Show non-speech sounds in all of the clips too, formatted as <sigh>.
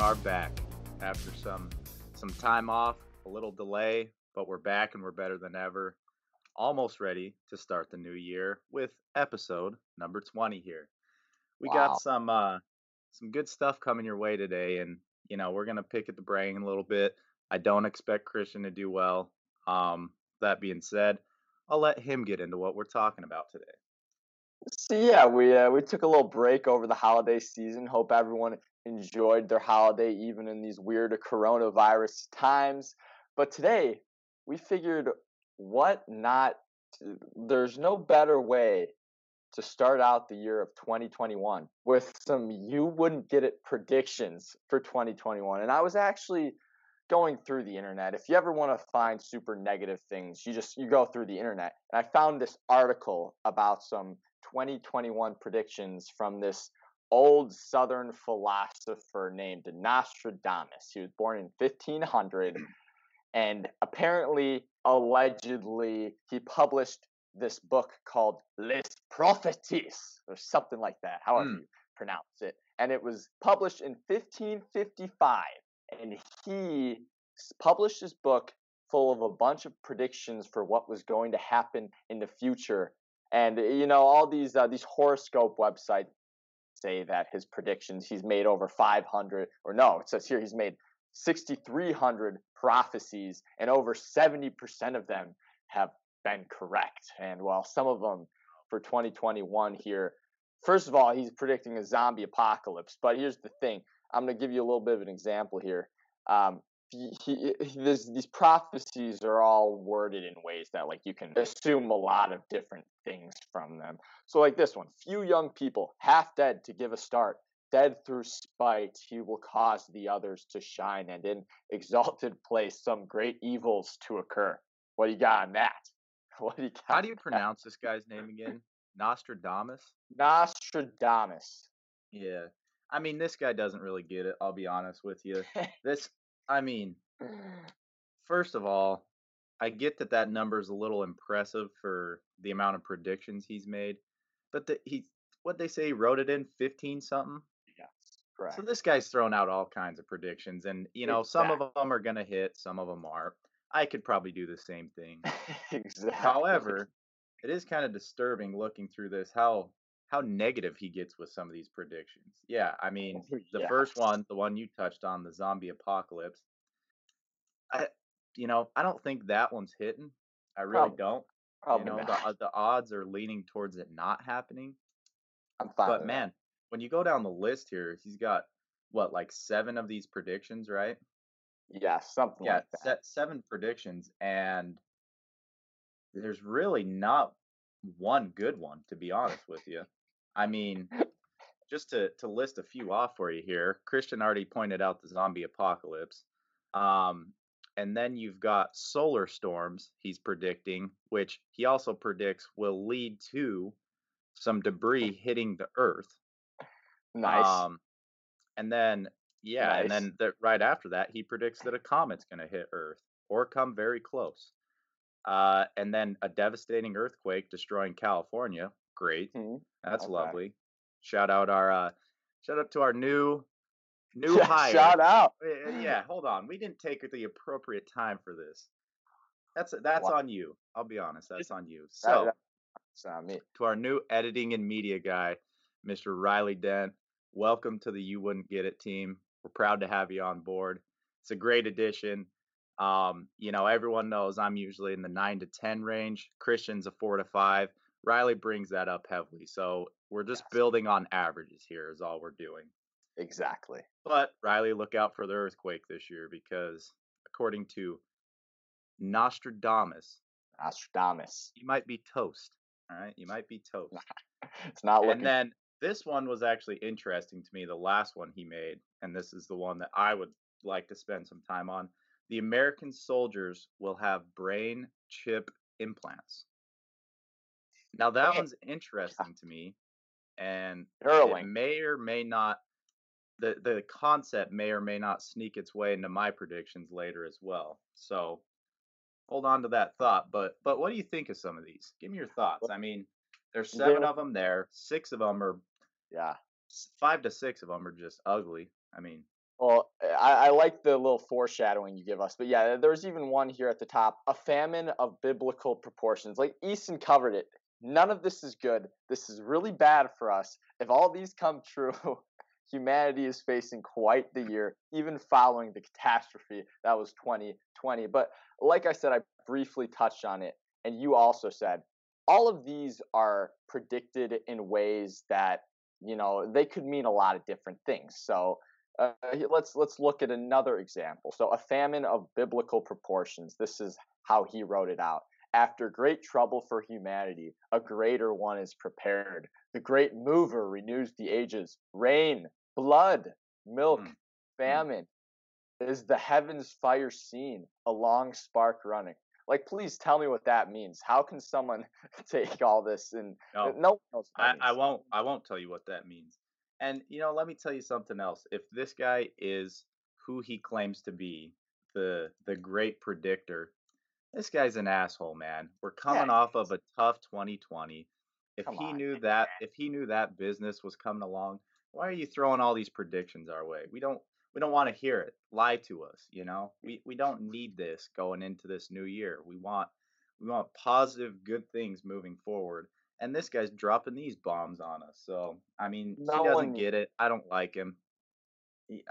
are back after some some time off, a little delay, but we're back and we're better than ever. Almost ready to start the new year with episode number 20 here. We Wow. got some uh some good stuff coming your way today and you know, we're going to pick at the brain a little bit. I don't expect Christian to do well. Um that being said, I'll let him get into what we're talking about today. So yeah, we uh, we took a little break over the holiday season. Hope everyone enjoyed their holiday, even in these weird coronavirus times. But today, we figured what not. There's no better way to start out the year of 2021 with some you wouldn't get it predictions for 2021. And I was actually going through the internet. If you ever want to find super negative things, you just you go through the internet. And I found this article about some 2021 predictions from this old southern philosopher named Nostradamus. He was born in 1500 and apparently allegedly he published this book called Les Prophéties or something like that, however Hmm. you pronounce it. And it was published in 1555 and he published his book full of a bunch of predictions for what was going to happen in the future and you know all these uh, these horoscope websites say that his predictions he's made over 500 or no it says here he's made 6300 prophecies and over 70% of them have been correct. And while some of them for 2021 here first of all he's predicting a zombie apocalypse. But here's the thing i'm going to give you a little bit of an example here. Um, he, he, this, these prophecies are all worded in ways that like you can assume a lot of different things from them so like this one few young people half dead to give a start dead through spite he will cause the others to shine and in exalted place some great evils to occur what do you got on that <laughs> what do you got How do you pronounce this guy's name again? Nostradamus? nostradamus Yeah. I mean, this guy doesn't really get it. I'll be honest with you. <laughs> This, I mean, mm. first of all, I get that that number is a little impressive for the amount of predictions he's made, but the, he, what they say, he wrote it in 15 something. yes correct So this guy's thrown out all kinds of predictions, and you know, some of them are gonna hit, some of them aren't. I could probably do the same thing. <laughs> exactly However, it is kind of disturbing looking through this how how negative he gets with some of these predictions. Yeah, I mean, Oh, the first one, the one you touched on, the zombie apocalypse. I, you know, I don't think that one's hitting. I really Prob- don't. Probably you know, the the odds are leaning towards it not happening. I'm fine But man, when you go down the list here, he's got what like seven of these predictions, right? Yeah, something yeah, like that. se- seven predictions, and there's really not one good one, to be honest with you. I mean, just to to list a few off for you here, Christian already pointed out the zombie apocalypse. Um, and then you've got solar storms he's predicting, which he also predicts will lead to some debris <laughs> hitting the earth. Nice. Um, and then yeah, and then the, right after that, he predicts that a comet's going to hit Earth or come very close. Uh, and then a devastating earthquake destroying California. Great, Mhm. that's Okay. lovely. Shout out our uh, shout out to our new new Yeah, <laughs> hire. Shout out. Uh, uh, <laughs> Yeah, hold on. We didn't take the appropriate time for this. That's that's on you. I'll be honest. That's on you. So that- That's not me. to our new editing and media guy, Mr. Riley Dent. Welcome to the You Wouldn't Get It team. We're proud to have you on board. It's a great addition. Um, you know, everyone knows I'm usually in the nine to ten range. Christian's a four to five. Riley brings that up heavily. So we're just Yes. building on averages here is all we're doing. Exactly. But Riley, look out for the earthquake this year because according to Nostradamus, Nostradamus. you might be toast. All right, you might be toast. <laughs> It's not looking. And then this one was actually interesting to me, the last one he made, and this is the one that I would like to spend some time on. The American soldiers will have brain chip implants. Now that one's interesting to me, and it may or may not the the concept may or may not sneak its way into my predictions later as well. So hold on to that thought. But but what do you think of some of these? Give me your thoughts. I mean, There's seven of them there. Six of them are Yeah. five to six of them are just ugly. I mean, Well, eh, I, I like the little foreshadowing you give us, but yeah, there's even one here at the top: a famine of biblical proportions. Like Easton covered it. None of this is good. This is really bad for us. If all these come <laughs> true, humanity is facing quite the year, even following the catastrophe that was 2020. But like I said, I briefly touched on it, and you also said all of these are predicted in ways that you know they could mean a lot of different things. So uh, let's let's look at another example. So a famine of biblical proportions. This is how he wrote it out. After great trouble for humanity, a greater one is prepared. The great mover renews the ages. Rain, blood, milk, Mm. famine. Is the heavens fire seen? A long spark running. Like, please tell me what that means. How can someone <laughs> take all this and no, no one knows what I, I won't. I won't tell you what that means. And you know, let me tell you something else. If this guy is who he claims to be, the the great predictor, this guy's an asshole, man. We're coming he off of a tough 2020. If Come he on, knew that, if he knew that business was coming along, why are you throwing all these predictions our way? We don't we don't want to hear it. Lie to us, you know? We we don't need this going into this new year. We want we want positive good things moving forward. And this guy's dropping these bombs on us. So, I mean, No he doesn't one- get it. I don't like him.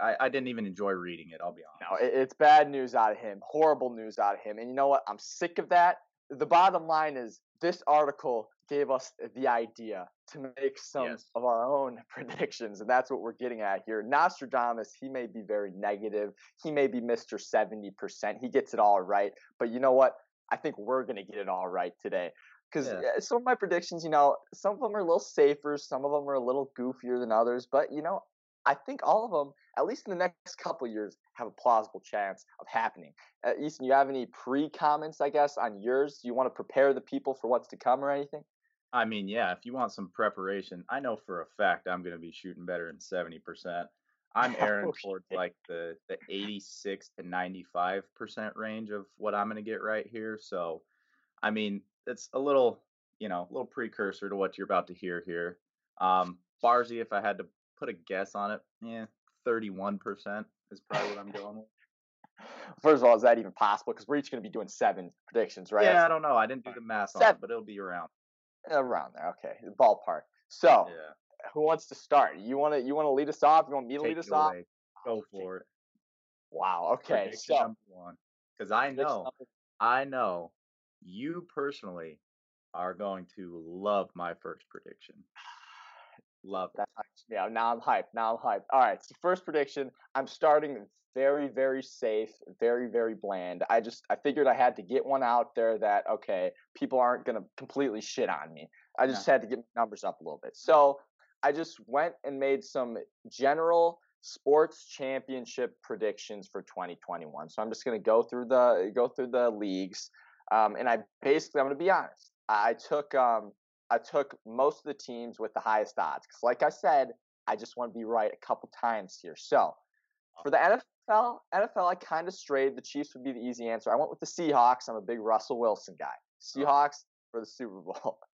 I, I didn't even enjoy reading it, I'll be No, honest. it, it's bad news out of him, horrible news out of him. And you know what? I'm sick of that. The bottom line is this article gave us the idea to make some Yes. of our own <laughs> predictions. And that's what we're getting at here. Nostradamus, he may be very negative. He may be Mr. 70%. He gets it all right. But you know what? I think we're going to get it all right today. Because Yeah. some of my predictions, you know, some of them are a little safer, some of them are a little goofier than others. But, you know, I think all of them, at least in the next couple of years, have a plausible chance of happening. Uh, Easton, you have any pre comments, I guess, on yours? Do you want to prepare the people for what's to come or anything? I mean, yeah, if you want some preparation, I know for a fact I'm going to be shooting better than 70%. I'm <laughs> erring Oh, towards like the, the 86 to 95% range of what I'm going to get right here. So, I mean, it's a little, you know, a little precursor to what you're about to hear here. Um, Barzy, if I had to put a guess on it, yeah, 31% is probably what I'm <laughs> going with. First of all, is that even possible? Because we're each going to be doing seven predictions, right? Yeah, I don't know. I didn't do the math on it, but it'll be around. around there. Okay, ballpark. So, Yeah. who wants to start? You want to you want to lead us off? You want me to Take lead us off? away. Oh, Go for it. Wow. Okay. Prediction So, number one. Because I know, I know you personally are going to love my first prediction. Love it. That, yeah, now I'm hyped. Now I'm hyped. All right. So first prediction, I'm starting very, very safe, very, very bland. I just I figured I had to get one out there that okay, people aren't gonna completely shit on me. I just had to get numbers up a little bit. So I just went and made some general sports championship predictions for 2021. So I'm just gonna go through the go through the leagues, um, and I basically I'm gonna be honest. I took um, I took most of the teams with the highest odds because, like I said, I just want to be right a couple times here. So for the NFL, NFL, I kind of strayed. The Chiefs would be the easy answer. I went with the Seahawks. I'm a big Russell Wilson guy. Seahawks <laughs> for the Super Bowl. <laughs>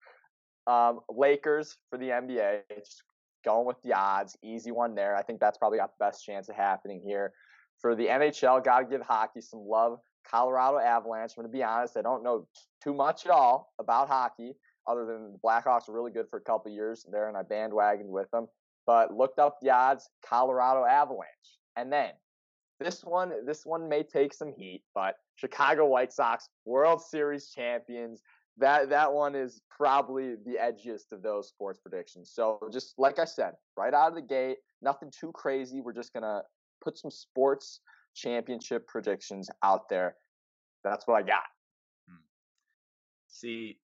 Um, Lakers for the NBA. Just going with the odds. Easy one there. I think that's probably got the best chance of happening here. For the NHL, got to give hockey some love. Colorado Avalanche. I'm going to be honest. I don't know too much at all about hockey other than the Blackhawks were really good for a couple years there, and I bandwagoned with them. But looked up the odds, Colorado Avalanche, and then this one, this one may take some heat, but Chicago White Sox, World Series champions. That that one is probably the edgiest of those sports predictions. So just like I said, right out of the gate, nothing too crazy. We're just gonna put some sports championship predictions out there. That's what I got. Hmm. See,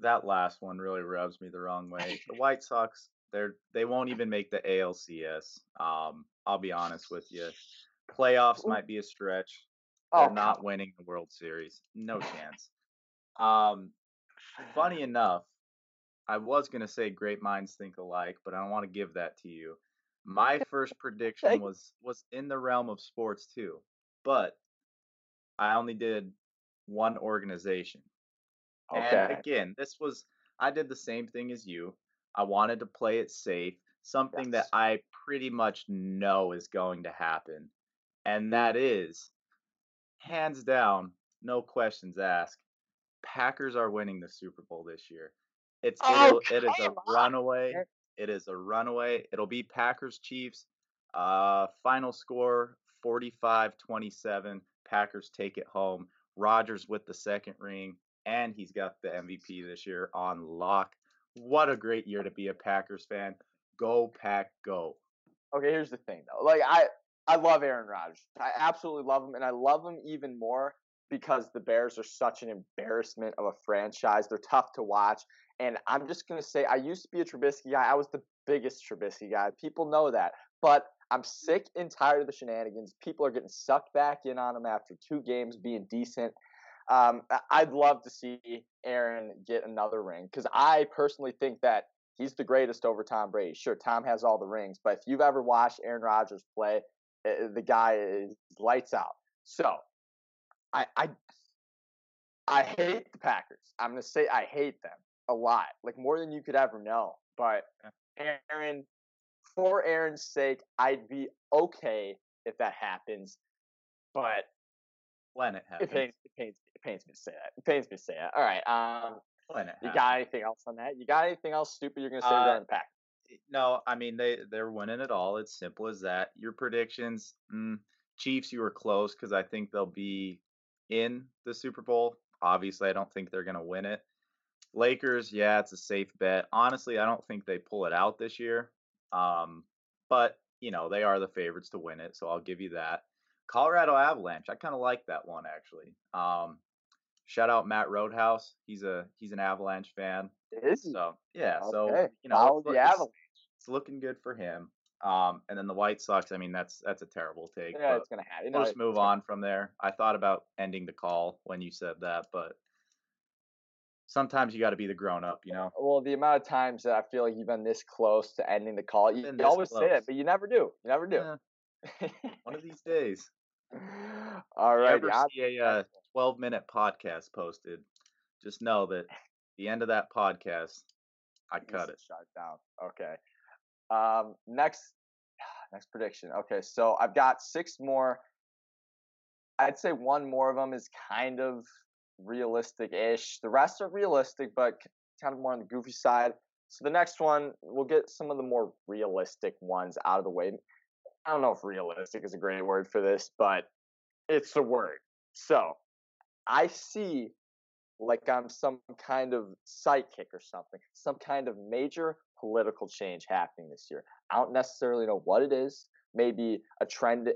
that last one really rubs me the wrong <laughs> way. The White Sox, they're they won't even make the ALCS. Um, I'll be honest with you. Playoffs might be a stretch. They're Oh, not winning the World Series. No chance. Um, funny <sighs> enough, I was gonna say great minds think alike, but I don't want to give that to you. My <laughs> first prediction was was in the realm of sports too, but I only did one organization. And again, this was I did the same thing as you. I wanted to play it safe, something that I pretty much know is going to happen. And that is hands down, no questions asked. Packers are winning the Super Bowl this year. It's Oh, it is a on, runaway. It is a runaway. It'll be Packers Chiefs. Uh final score 45-27. Packers take it home. Rodgers with the second ring and he's got the MVP this year on lock. What a great year to be a Packers fan. Go Pack go. Okay, here's the thing though. Like I I love Aaron Rodgers. I absolutely love him, and I love him even more because the Bears are such an embarrassment of a franchise. They're tough to watch. And I'm just gonna say I used to be a Trubisky guy. I was the biggest Trubisky guy. People know that. But I'm sick and tired of the shenanigans. People are getting sucked back in on him after two games being decent. Um, I'd love to see Aaron get another ring because I personally think that he's the greatest over Tom Brady. Sure, Tom has all the rings, but if you've ever watched Aaron Rodgers play, uh, the guy is lights out. So, I I I hate the Packers. I'm gonna say I hate them a lot, like more than you could ever know. But Aaron, for Aaron's sake, I'd be okay if that happens. But When it it happens. it pains, it pains me to say that. It pains me to say that. All right. Um, you got anything else on that? You got anything else stupid you're gonna say Uh, regarding the Packers? No, I mean they they're winning it all. It's simple as that. Your predictions, mm, Chiefs, you were close because I think they'll be in the Super Bowl. Obviously, I don't think they're gonna win it. Lakers, yeah, it's a safe bet. Honestly, I don't think they pull it out this year. Um, but you know they are the favorites to win it, so I'll give you that. Colorado Avalanche, I kind of like that one actually. Um, shout out Matt Roadhouse. He's a he's an Avalanche fan. Is he? So yeah, so you know, follow it's, the Avalanche. it's looking good for him. Um, and then the White Sox. I mean, that's that's a terrible take. Yeah, it's gonna happen. we'll just move on from there. I thought about ending the call when you said that, but sometimes you got to be the grown up, you know. Well, the amount of times that I feel like you've been this close to ending the call, you, you always say it, but you never do. You never do. Eh, one of these <laughs> days. All right. You ever see a uh, 12 minute podcast posted, just know that <laughs> the end of that podcast, I cut it. Shut down. Okay. Um, next, <sighs> next prediction. Okay, so I've got six more. I'd say one more of them is kind of realistic-ish. The rest are realistic, but kind of more on the goofy side. So the next one, we'll get some of the more realistic ones out of the way. I don't know if realistic is a great word for this, but it's a word. So I see like I'm some kind of psychic or something, some kind of major political change happening this year. I don't necessarily know what it is. Maybe a trend,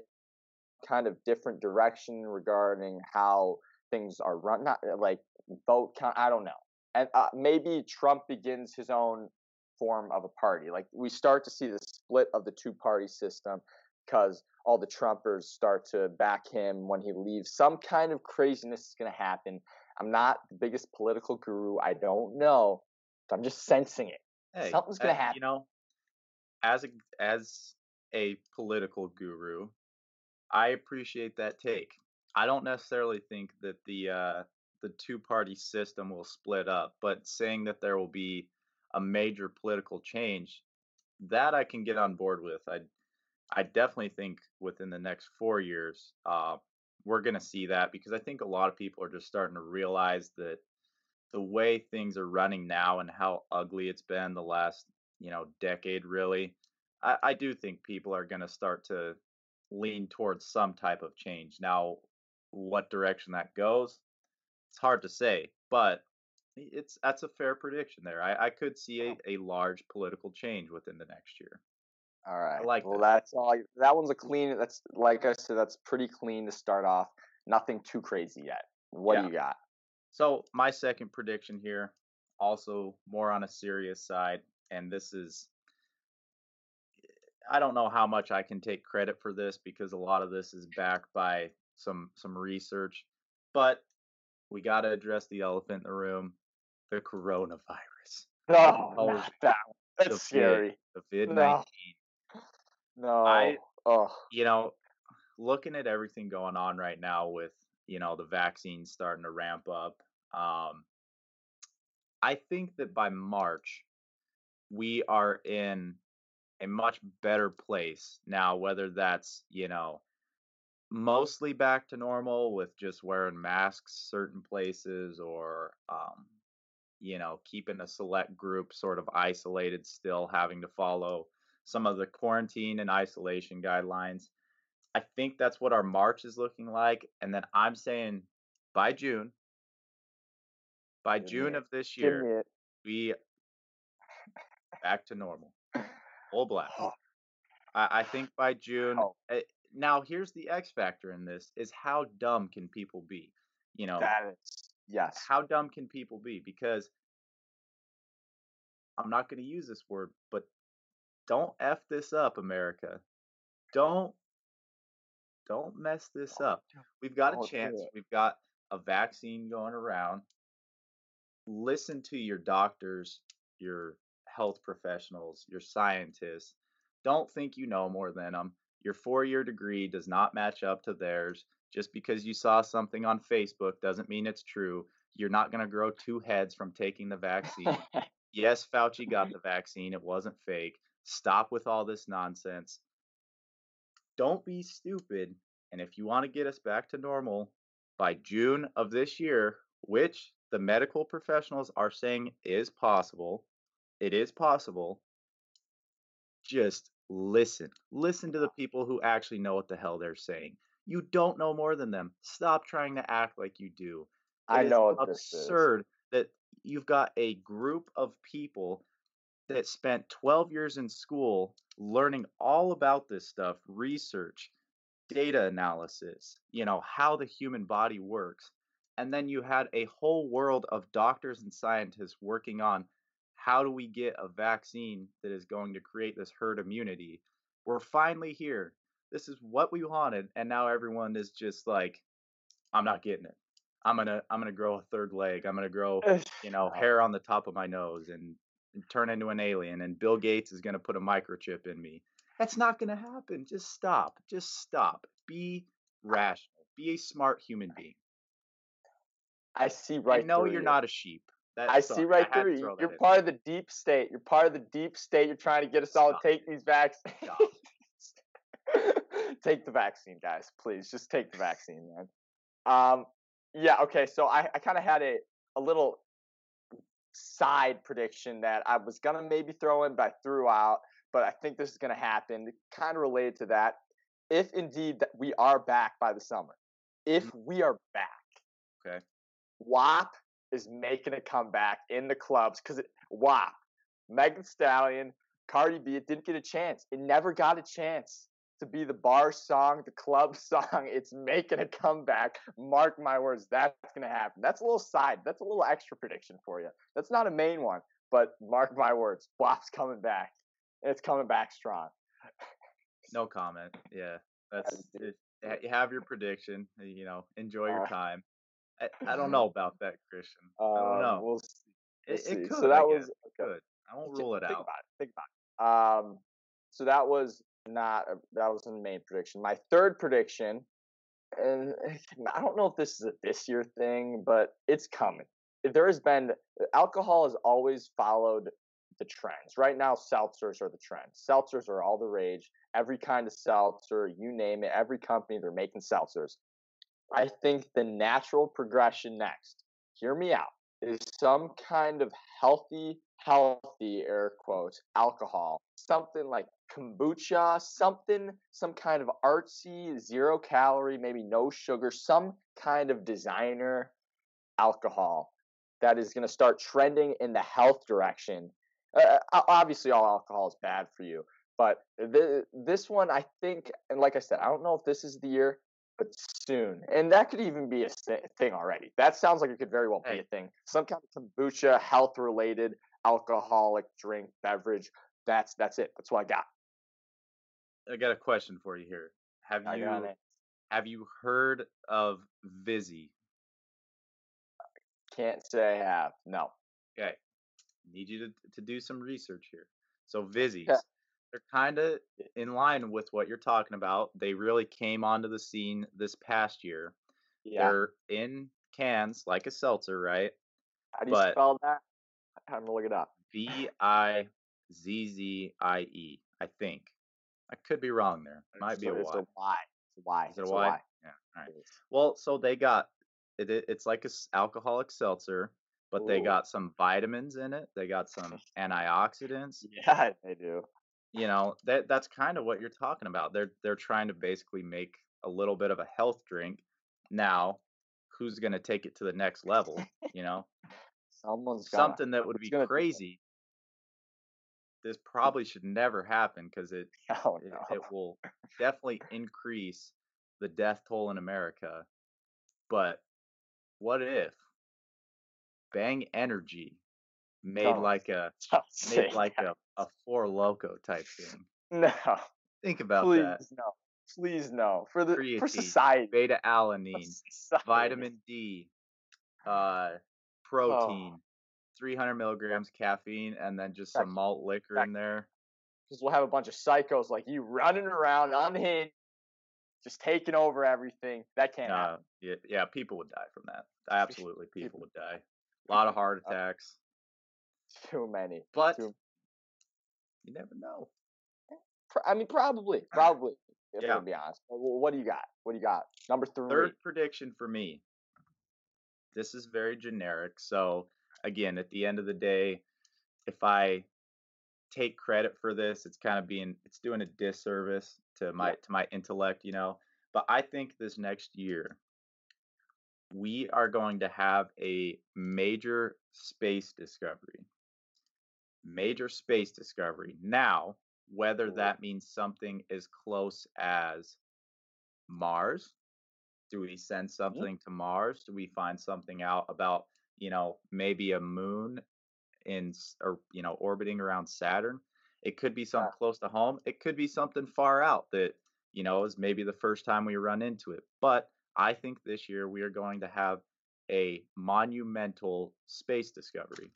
kind of different direction regarding how things are run. Not uh, like vote count. I don't know. And uh, maybe Trump begins his own form of a party. Like we start to see the split of the two party system because all the Trumpers start to back him when he leaves. Some kind of craziness is going to happen. I'm not the biggest political guru. I don't know. But I'm just sensing it. Hey, Something's gonna uh, happen. You know, as a as a political guru, I appreciate that take. I don't necessarily think that the uh, the two party system will split up, but saying that there will be a major political change, that I can get on board with. I I definitely think within the next four years, uh, we're going to see that because I think a lot of people are just starting to realize that the way things are running now and how ugly it's been the last you know decade really i, I do think people are going to start to lean towards some type of change. Now what direction that goes it's hard to say but it's that's a fair prediction there. I, I could see a, a large political change within the next year All right. like well, that. that's all. That one's a clean. That's like I said. That's pretty clean to start off. Nothing too crazy yet. What Yeah. do you got? So my second prediction here, also more on a serious side, and this is I don't know how much I can take credit for this because a lot of this is backed by some some research, but we got to address the elephant in the room, the coronavirus, No, Oh, not that one. That's the vid- scary. the vid No. nineteen. No. I- oh. you know, looking at everything going on right now with, you know, the vaccines starting to ramp up, um, I think that by March, we are in a much better place now, whether that's, you know, mostly back to normal with just wearing masks certain places or um, you know keeping a select group sort of isolated still having to follow some of the quarantine and isolation guidelines i think that's what our march is looking like and then i'm saying by june by Give june of this year we back to normal full blast Oh, I, I think by June. oh, eh, Now, here's the X factor in this: is how dumb can people be? You know, that is yes. how dumb can people be? Because I'm not going to use this word, but don't f this up, America. Don't don't mess this up. We've got a chance. We've got a vaccine going around. Listen to your doctors, your health professionals, your scientists. Don't think you know more than them. Your four year degree does not match up to theirs. Just because you saw something on Facebook doesn't mean it's true. You're not going to grow two heads from taking the vaccine. <laughs> Yes, Fauci got the vaccine. It wasn't fake. Stop with all this nonsense. Don't be stupid. And if you want to get us back to normal by June of this year, which the medical professionals are saying is possible, it is possible. Just listen. Listen to the people who actually know what the hell they're saying. You don't know more than them. Stop trying to act like you do. I It is know what this is. absurd that you've got a group of people that spent 12 years in school learning all about this stuff, research, data analysis, you know, how the human body works. And then you had a whole world of doctors and scientists working on how do we get a vaccine that is going to create this herd immunity. We're finally here. This is what we wanted and now everyone is just like I'm not getting it. I'm going to I'm to grow a third leg. I'm going to grow, you know, hair on the top of my nose and turn into an alien and Bill Gates is going to put a microchip in me. That's not going to happen. Just stop. Just stop. Be rational. Be a smart human being. I see right I know you're you. not a sheep. That I see right I through you. You're part of the deep state. You're part of the deep state. You're trying to get us all to take these vaccines. <laughs> <laughs> Take the vaccine, guys. Please, just take the vaccine, man. Um, yeah. Okay. So I, I kind of had a a little side prediction that I was gonna maybe throw in, but I threw out. But I think this is gonna happen. Kind of related to that. If indeed that we are back by the summer, if Mhm. we are back, Okay. WAP is making a comeback in the clubs because WAP, Megan Stallion, Cardi B, it didn't get a chance. It never got a chance to be the bar song, the club <laughs> song. It's making a comeback. Mark my words, that's going to happen. That's a little side. That's a little extra prediction for you. That's not a main one, but mark my words, <laughs> Bop's coming back. And it's coming back strong. <laughs> No comment. Yeah. That's it. You have your prediction. You know, enjoy your Uh, time. I, I don't know about that, Christian. I Um, don't know. We'll It, it could. so that I was guess. It okay. could. I won't rule it think out. about it. Think about it. Um, so that was not a, that was the main prediction. My third prediction, and eh, I don't know if this is a this year thing, but it's coming. There has been alcohol has always followed the trends. Right now, seltzers are the trend. Seltzers are all the rage. Every kind of seltzer, you name it, every company they're making seltzers. I think the natural progression next. Hear me out is some kind of healthy, healthy air quotes alcohol, something like kombucha, something, some kind of artsy, zero calorie, maybe no sugar, some kind of designer alcohol that is going to start trending in the health direction. Uh, obviously, all alcohol is bad for you, but th- this one, I think, and like I said, I don't know if this is the year, but soon. And that could even be a thing already. That sounds like it could very well be a thing. Some kind of kombucha, health related alcoholic drink, beverage. That's that's it. That's what I got. I got a question for you here. Have I you have you heard of Vizzy? Can't say I have. No. Okay. Need you to, to do some research here. So Vizzies, Okay. they're kind of in line with what you're talking about. They really came onto the scene this past year. Yeah. They're in cans like a seltzer, right? How do you but- spell that? I'm gonna look it up. V I Z Z I E. I think. I could be wrong there. Might be a It's Y. a Y. It's a Y. Is it a It's Y? Yeah. All right. Well, so they got it. it- It's like a alcoholic seltzer, but they got some vitamins in it. They got some <laughs> antioxidants. Yeah, they do. You know that that's kind of what you're talking about. They're they're trying to basically make a little bit of a health drink. Now, who's going to take it to the next level? <laughs> You know, Someone's something that would be it. crazy. This probably should never happen because it <laughs> Oh it, no. it will definitely increase the death toll in America. But what if Bang Energy made Don't- like a <laughs> made like that. a, a Four Loko type thing? No. Think about Please that. no. Please no. For the for Creatine, society. Beta alanine, society. vitamin D, uh, protein, 300 milligrams caffeine, and then just some malt liquor in there. Because we'll have a bunch of psychos like you running around unhinged, just taking over everything. That can't Uh, happen. yeah, yeah, people would die from that. Absolutely, people would die. A lot of heart attacks. Too many. But too- you never know. I mean, probably, <clears throat> probably. If Yeah. I'm gonna be honest. What do you got? What do you got? Number three. Third prediction for me. This is very generic. So again, at the end of the day, if I take credit for this, it's kind of being it's doing a disservice to my to my intellect, you know. But I think this next year we are going to have a major space discovery. Major space discovery. Now, whether that means something as close as Mars, do we send mm-hmm. something to Mars? Do we find something out about, you know, maybe a moon in or you know, orbiting around Saturn? It could be something Yeah. close to home. It could be something far out that, you know, is maybe the first time we run into it. But I think this year we are going to have a monumental space discovery.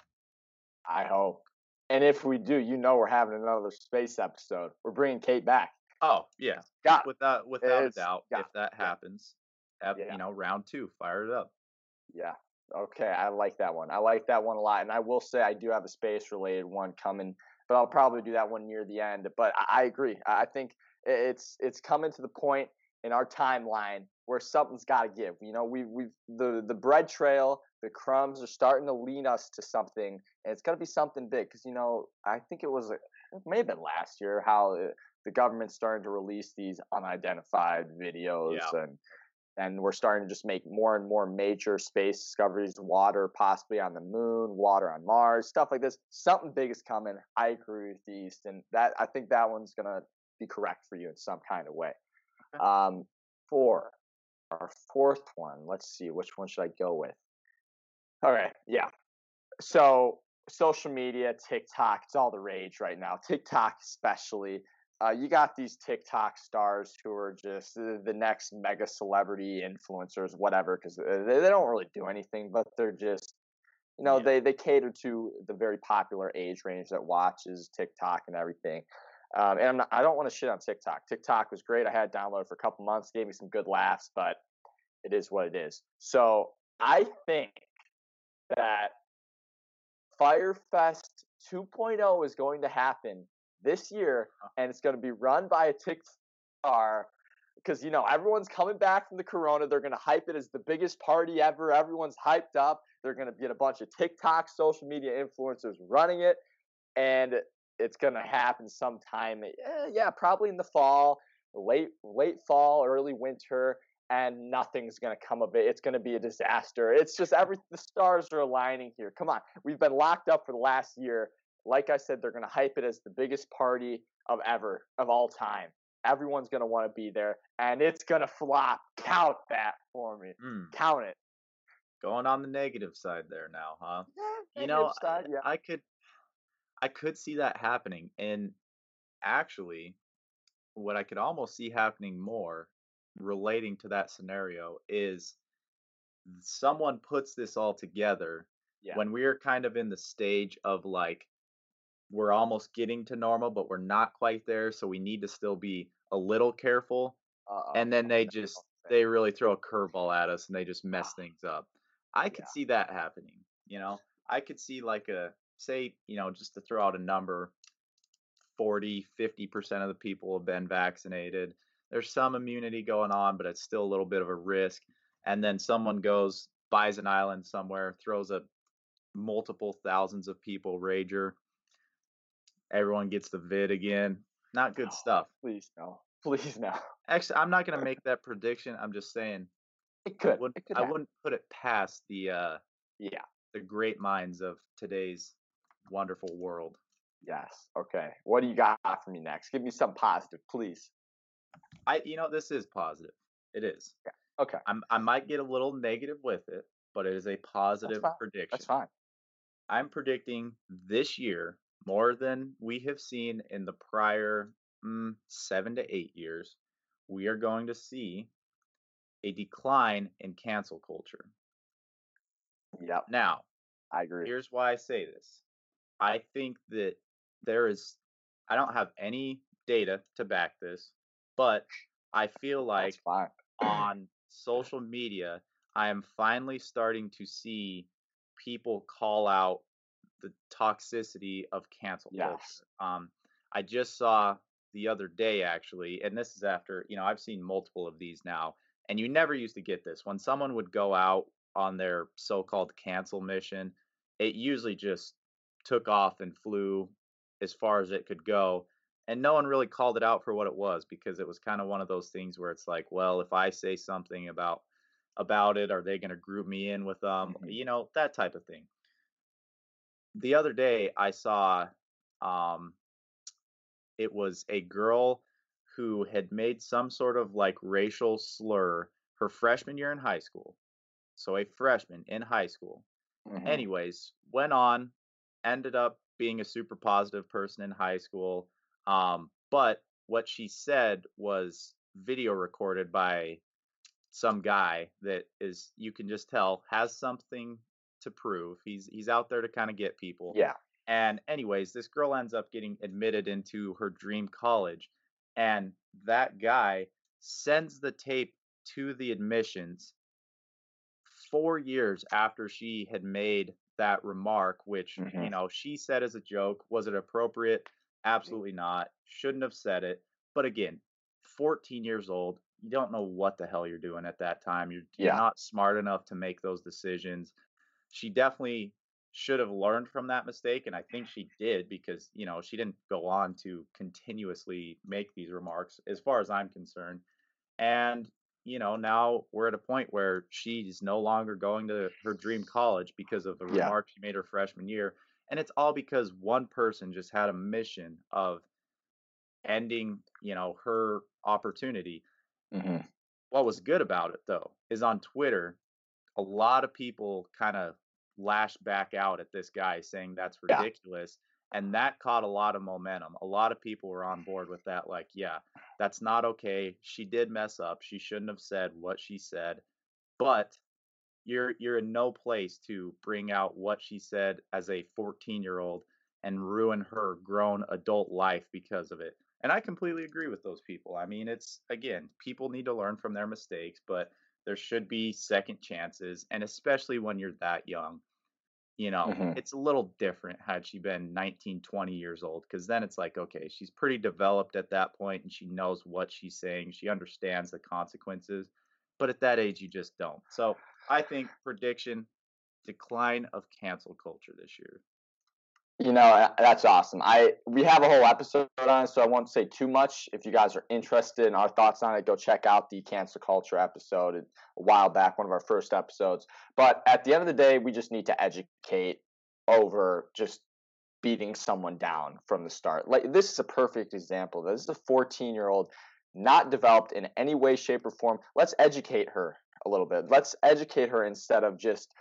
I hope. And if we do, you know we're having another space episode. We're bringing Kate back. Oh, yeah. Got Without without a doubt, if that yeah. happens, ep- Yeah. you know, round 2, fire it up. Yeah. Okay. I like that one. I like that one a lot. And I will say I do have a space related one coming, but I'll probably do that one near the end. But I, I agree. I think it's it's coming to the point in our timeline where something's got to give. You know, we we've the the bread trail, the crumbs are starting to lead us to something, and it's gonna be something big. Because you know, I think it was it may have been last year how uh, the government's starting to release these unidentified videos Yeah. and and we're starting to just make more and more major space discoveries water possibly on the moon water on mars stuff like this. Something big is coming. I agree with you and that i think that one's gonna be correct for you in some kind of way. Um four our fourth one let's see which one should i go with? All right yeah. So social media tiktok it's all the rage right now <laughs> tiktok especially uh, you got these TikTok stars who are just the, next mega celebrity influencers, whatever, because they, they don't really do anything, but they're just, you know, Yeah. they, they cater to the very popular age range that watches TikTok and everything. Um, and I'm not, I don't want to shit on TikTok. TikTok was great. I had it downloaded for a couple months, gave me some good laughs, but it is what it is. So I think that Fyre Fest 2.0 is going to happen this year, and it's going to be run by a TikTok because you know everyone's coming back from the corona. They're going to hype it as the biggest party ever. Everyone's hyped up. They're going to get a bunch of TikTok social media influencers running it, and it's going to happen sometime. eh, yeah, probably in the fall, late late fall, early winter. And nothing's gonna come of it. It's gonna be a disaster. It's just every the stars are aligning here. Come on, we've been locked up for the last year like I said, they're going to hype it as the biggest party of ever, of all time. Everyone's going to want to be there, and it's going to flop. Count that for me. Mm, Count it. going on the negative side there now, huh? you Negative know I- side, yeah. I, could i could see that happening and actually what i could almost see happening more relating to that scenario is someone puts this all together Yeah. when we're kind of in the stage of like we're almost getting to normal but we're not quite there so we need to still be a little careful Uh-oh. and then they just they really throw a curveball at us and they just mess things up. I could Yeah. see that happening. You know, I could see like a say, you know, just to throw out a number, 40, 50% of the people have been vaccinated. There's some immunity going on, but it's still a little bit of a risk. And then someone goes, buys an island somewhere, throws a multiple thousands of people rager. Everyone gets the vid again. Not good No, stuff. Please no. <laughs> Please no. Actually, I'm not going <laughs> to make that prediction. I'm just saying It I could. wouldn't, It could I wouldn't put it past the uh, Yeah. the great minds of today's wonderful world. Yes. Okay. What do you got for me next? Give me some positive, please. I, you know, this is positive. It is. Okay. I'm, I might get a little negative with it, but it is a positive fine. prediction. That's fine. I'm predicting this year more than we have seen in the prior mm, seven to eight years. We are going to see a decline in cancel culture. Yep. Now, I agree. here's why I say this. I think that there is, I don't have any data to back this, but I feel like <clears throat> on social media, I am finally starting to see people call out the toxicity of cancel Yes. culture. Um, I just saw the other day actually, and this is after you know I've seen multiple of these now, and you never used to get this when someone would go out on their so-called cancel mission. It usually just took off and flew as far as it could go and no one really called it out for what it was because it was kind of one of those things where it's like well if i say something about about it are they going to group me in with them Mhm. you know that type of thing the other day i saw um it was a girl who had made some sort of like racial slur her freshman year in high school so a freshman in high school Mhm. anyways, went on, ended up being a super positive person in high school. Um, but what she said was video recorded by some guy that is you can just tell has something to prove. He's he's out there to kind of get people. Yeah. And anyways, this girl ends up getting admitted into her dream college and that guy sends the tape to the admissions 4 years after she had made that remark which, you Mhm. know, she said as a joke, was it appropriate? Absolutely not. Shouldn't have said it. But again, 14 years old, you don't know what the hell you're doing at that time. You're, you're not smart enough to make those decisions. She definitely should have learned from that mistake and I think she did because, you know, she didn't go on to continuously make these remarks as far as I'm concerned. And you know, now we're at a point where she's no longer going to her dream college because of the Yeah. remark she made her freshman year. And it's all because one person just had a mission of ending, you know, her opportunity. Mhm. What was good about it though is on Twitter, a lot of people kind of lashed back out at this guy saying that's Yeah. ridiculous. And that caught a lot of momentum. A lot of people were on board with that. Like, yeah, that's not okay. She did mess up. She shouldn't have said what she said. But you're you're in no place to bring out what she said as a 14 year old and ruin her grown adult life because of it. And I completely agree with those people. I mean, it's again, people need to learn from their mistakes, but there should be second chances, and especially when you're that young. You know, Mhm. it's a little different had she been 19, 20 years old, because then it's like, okay, she's pretty developed at that point and she knows what she's saying. She understands the consequences. But at that age, you just don't. So I think prediction decline of cancel culture this year. You know, uh, that's awesome. I we have a whole episode on it, so I won't say too much. If you guys are interested in our thoughts on it, go check out the cancel culture episode a while back, one of our first episodes. But at the end of the day, we just need to educate over just beating someone down from the start. Like this is a perfect example. This is a 14 year old, not developed in any way, shape, or form. Let's educate her a little bit. Let's educate her instead of just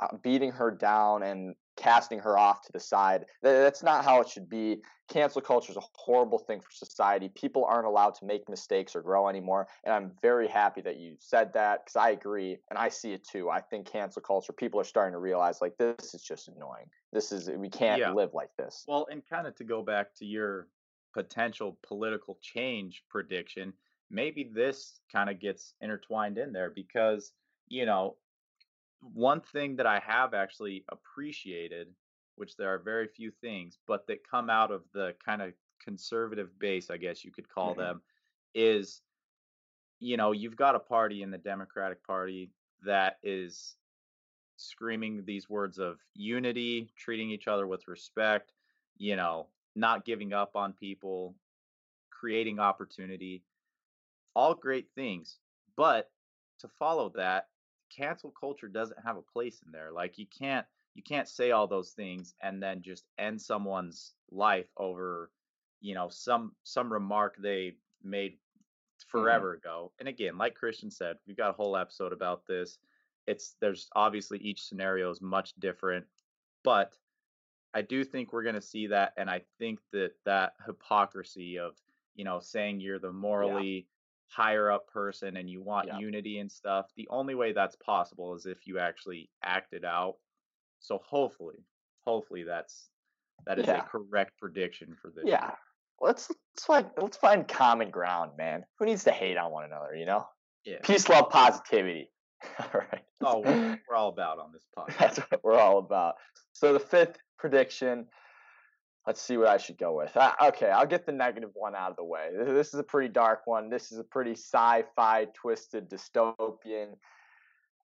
uh, beating her down and casting her off to the side. That's not how it should be. Cancel culture is a horrible thing for society. People aren't allowed to make mistakes or grow anymore. And I'm very happy that you said that because I agree and I see it too. I think cancel culture, people are starting to realize like this is just annoying. This is, we can't Yeah. live like this. Well, and kind of to go back to your potential political change prediction, maybe this kind of gets intertwined in there because, you know, one thing that I have actually appreciated which there are very few things, but that come out of the kind of conservative base, I guess you could call Mm-hmm. them, is you know, you've got a party in the Democratic Party that is screaming these words of unity, treating each other with respect, you know, not giving up on people, creating opportunity, all great things. But to follow that, cancel culture doesn't have a place in there. Like you can't you can't say all those things and then just end someone's life over, you know, some some remark they made mm-hmm. forever ago. And again, like Christian said, we've got a whole episode about this. It's there's obviously each scenario is much different, but I do think we're going to see that and I think that that hypocrisy of, you know, saying you're the morally higher up person and you want Yeah. unity and stuff, the only way that's possible is if you actually act it out. So hopefully, hopefully that's that is Yeah. a correct prediction for this. Yeah. year. Let's let's find let's find common ground, man. Who needs to hate on one another, you know? Yeah. Peace, love, positivity. <laughs> all right. Oh, we're, <laughs> we're all about on this podcast. That's what we're all about. So the fifth prediction. Let's see what I should go with. Uh, okay, I'll get the negative one out of the way. This is a pretty dark one. This is a pretty sci-fi, twisted, dystopian.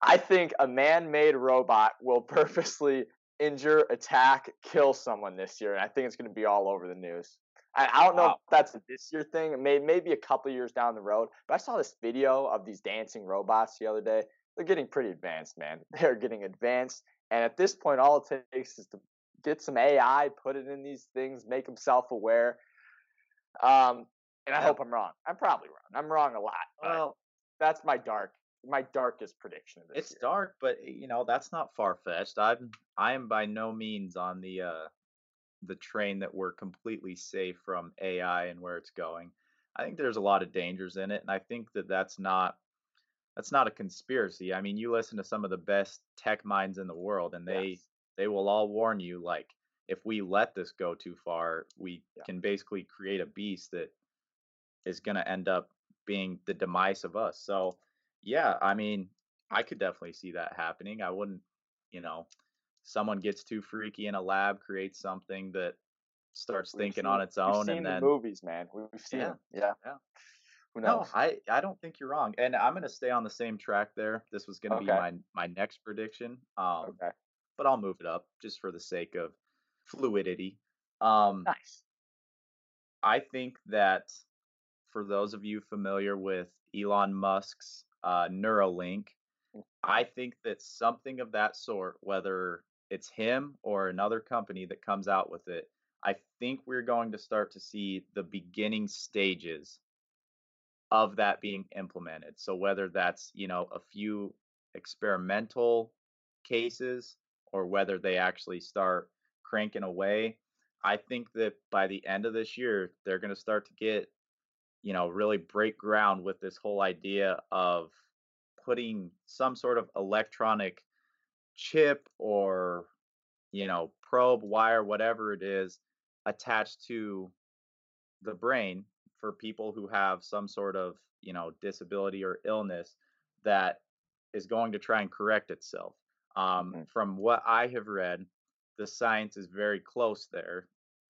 I think a man-made robot will <laughs> purposely injure, attack, kill someone this year, and I think it's going to be all over the news. I, I don't know Wow. if that's a this year thing. It may maybe a couple years down the road. But I saw this video of these dancing robots the other day. They're getting pretty advanced, man. <laughs> They're getting advanced, and at this point, all it takes is to get some AI, put it in these things, make them self-aware. Um, and I hope I'm wrong. I'm probably wrong. I'm wrong a lot. Well, that's my dark, my darkest prediction of this it's year. dark, but eh, you know that's not far fetched. I'm I am by no means on the uh the train that we're completely safe from AI and where it's going. I think there's a lot of dangers in it, and I think that that's not that's not a conspiracy. I mean, you listen to some of the best tech minds in the world, and they Yes. They will all warn you like if we let this go too far, we Yeah. can basically create a beast that is going to end up being the demise of us. So, yeah, I mean, I could definitely see that happening. I wouldn't, you know, someone gets too freaky in a lab, creates something that starts We've thinking seen- on its we've own, seen and the then movies, man. We- We've seen Yeah, them. Yeah. yeah. Who no. I I don't think you're wrong, and I'm going to stay on the same track there. This was going to be my my next prediction. Um, okay. But I'll move it up just for the sake of fluidity. Um, Nice. I think that for those of you familiar with Elon Musk's uh, Neuralink, Mm. I think that something of that sort, whether it's him or another company that comes out with it, I think we're going to start to see the beginning stages of that being implemented. So whether that's, you know, a few experimental cases or whether they actually start cranking away, I think that by the end of this year, they're going to start to get, you know, really break ground with this whole idea of putting some sort of electronic chip or, you know, probe, wire, whatever it is, attached to the brain for people who have some sort of, you know, disability or illness that is going to try and correct itself. Um, Mhm. From what I have read, the science is very close there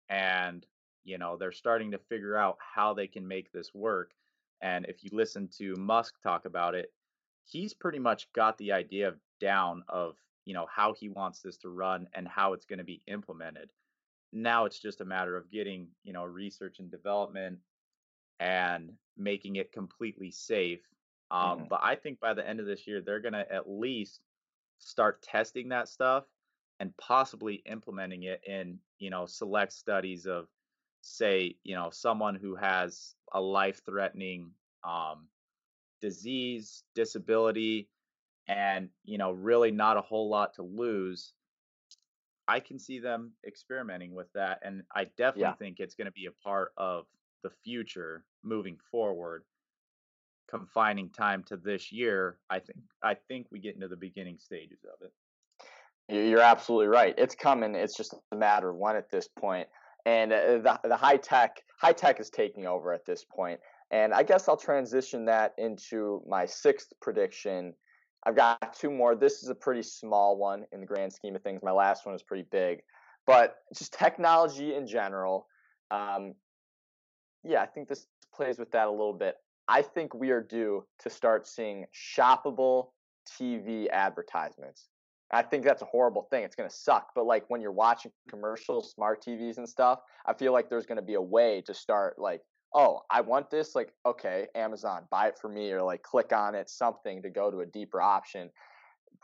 and you know they're starting to figure out how they can make this work and if you listen to musk talk about it he's pretty much got the idea down of you know how he wants this to run and how it's going to be implemented now it's just a matter of getting you know research and development and making it completely safe um, Mhm. but i think by the end of this year they're going to at least start testing that stuff and possibly implementing it in you know select studies of say you know someone who has a life threatening um, disease disability and you know really not a whole lot to lose i can see them experimenting with that and i definitely Yeah. think it's going to be a part of the future moving forward confining time to this year i think i think we get into the beginning stages of it You- You're absolutely right. It's coming. It's just a matter of when at this point. And uh, the the high tech high tech is taking over at this point. And I guess I'll transition that into my sixth prediction. I've got two more. This is a pretty small one in the grand scheme of things. My last one is pretty big, but just technology in general. Um, yeah, I think this plays with that a little bit. I think we are due to start seeing shoppable TV advertisements. I think that's a horrible thing. It's going to suck. But like when you're watching commercials, smart TVs and stuff, I feel like there's going to be a way to start like, oh, I want this. Like, okay, Amazon, buy it for me, or like click on it, something to go to a deeper option.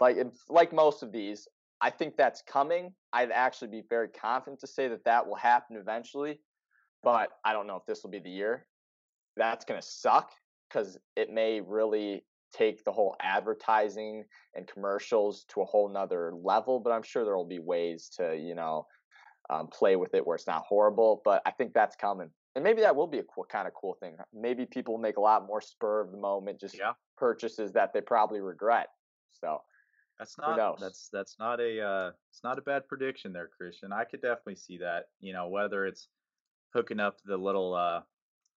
Like, like most of these, I think that's coming. I'd actually be very confident to say that that will happen eventually, but I don't know if this will be the year. That's going to suck because it may really take the whole advertising and commercials to a whole nother level but i'm sure there will be ways to you know um, play with it where it's not horrible but i think that's coming and maybe that will be a cool, kind of cool thing maybe people make a lot more spur of the moment just Yeah. purchases that they probably regret so That's not that's that's not a uh it's not a bad prediction there, Christian. I could definitely see that. You know, whether it's hooking up the little uh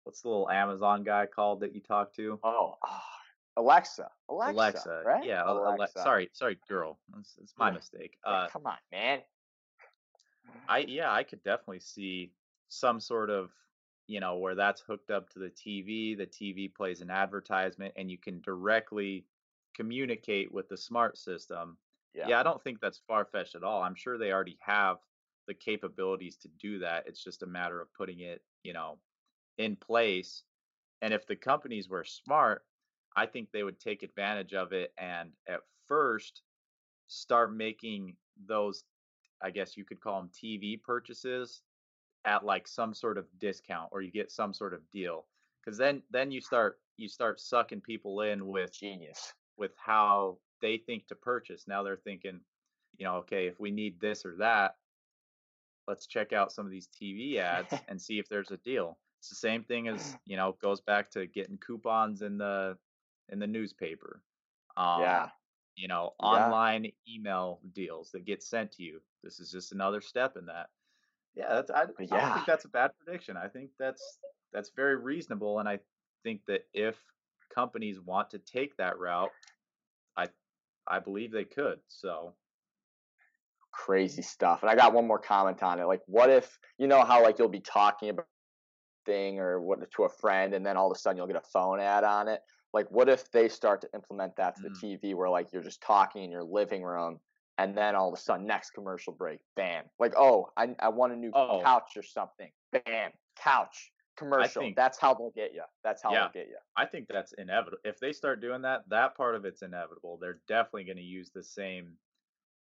what's the little Amazon guy called that you talk to? oh, ah, alexa alexa, right Yeah, Ale- Ale- sorry, sorry, girl. It's, it's my Yeah. mistake. Yeah, Uh come on man I yeah, I could definitely see some sort of, you know, where that's hooked up to the TV, the TV plays an advertisement and you can directly communicate with the smart system. yeah, Yeah, I don't think that's far fetched at all. I'm sure they already have the capabilities to do that. It's just a matter of putting it, you know, in place. And if the companies were smart, I think they would take advantage of it and at first start making those, I guess you could call them TV purchases at like some sort of discount or you get some sort of deal. Cause then, then you start, you start sucking people in with genius with how they think to purchase. Now they're thinking, you know, okay, if we need this or that, let's check out some of these TV <laughs> ads and see if there's a deal. It's the same thing as, <clears throat> you know, goes back to getting coupons in the in the newspaper. Um, yeah you know, Yeah. online email deals that get sent to you. This is just another step in that. Yeah, that's, I, I don't think that's a bad prediction. I think that's that's very reasonable, and I think that if companies want to take that route, I I believe they could. So crazy stuff. And I got one more comment on it. Like, what if you know how like you'll be talking about thing or what to a friend, and then all of a sudden you'll get a phone ad on it. Like, what if they start to implement that to the Mm. TV, where like you're just talking in your living room, and then all of a sudden next commercial break, bam! Like, oh, I I want a new Oh. couch or something, bam! Couch commercial. think- That's how they'll get you. That's how Yeah. they'll get you. I think that's inevitable. If they start doing that, that part of it's inevitable. They're definitely going to use the same,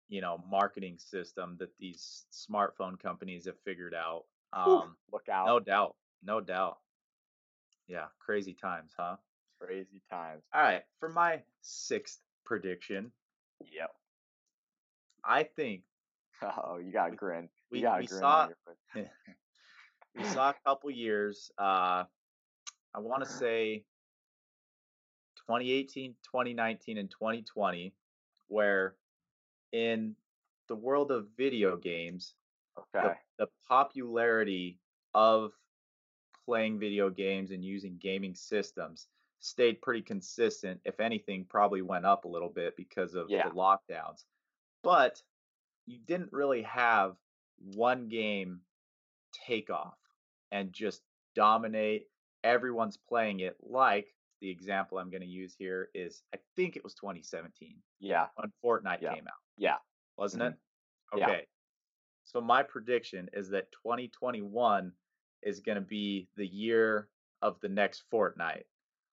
you know, marketing system that these smartphone companies have figured out. Um, Look out! no doubt, no doubt. Yeah, crazy times, huh? Crazy times. All right, for my sixth prediction, Yep. I think Oh, you got a grin. we, you got we a grin saw <laughs> we saw a couple years. Uh, I want to say 2018, 2019, and 2020, where in the world of video games, Okay. the, the popularity of playing video games and using gaming systems stayed pretty consistent. If anything, probably went up a little bit because of Yeah. the lockdowns. But you didn't really have one game take off and just dominate. Everyone's playing it like the example I'm going to use here is I think it was 2017 Yeah. when Fortnite Yeah. came out Yeah. wasn't Mhm. it? Yeah. Okay. So my prediction is that 2021 is going to be the year of the next Fortnite.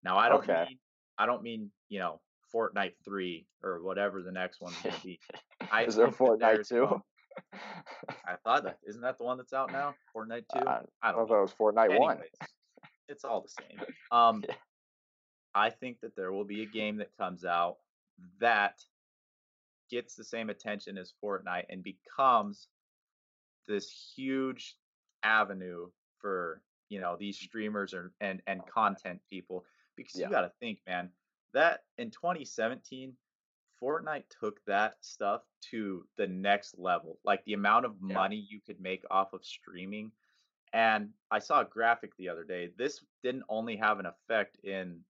Now I don't Okay. mean I don't mean, you know, Fortnite 3 or whatever the next one's going to be. <laughs> I Is there that Fortnite too? I thought <laughs> that isn't that the one that's out now? Fortnite 2? Uh, I I don't thought know. it was Fortnite one. It's all the same. Um, <laughs> Yeah. I think that there will be a game that comes out that gets the same attention as Fortnite and becomes this huge avenue for you know these streamers or and and oh, content people because Yeah. you got to think man that in 2017 Fortnite took that stuff to the next level like the amount of Yeah. money you could make off of streaming and I saw a graphic the other day this didn't only have an effect in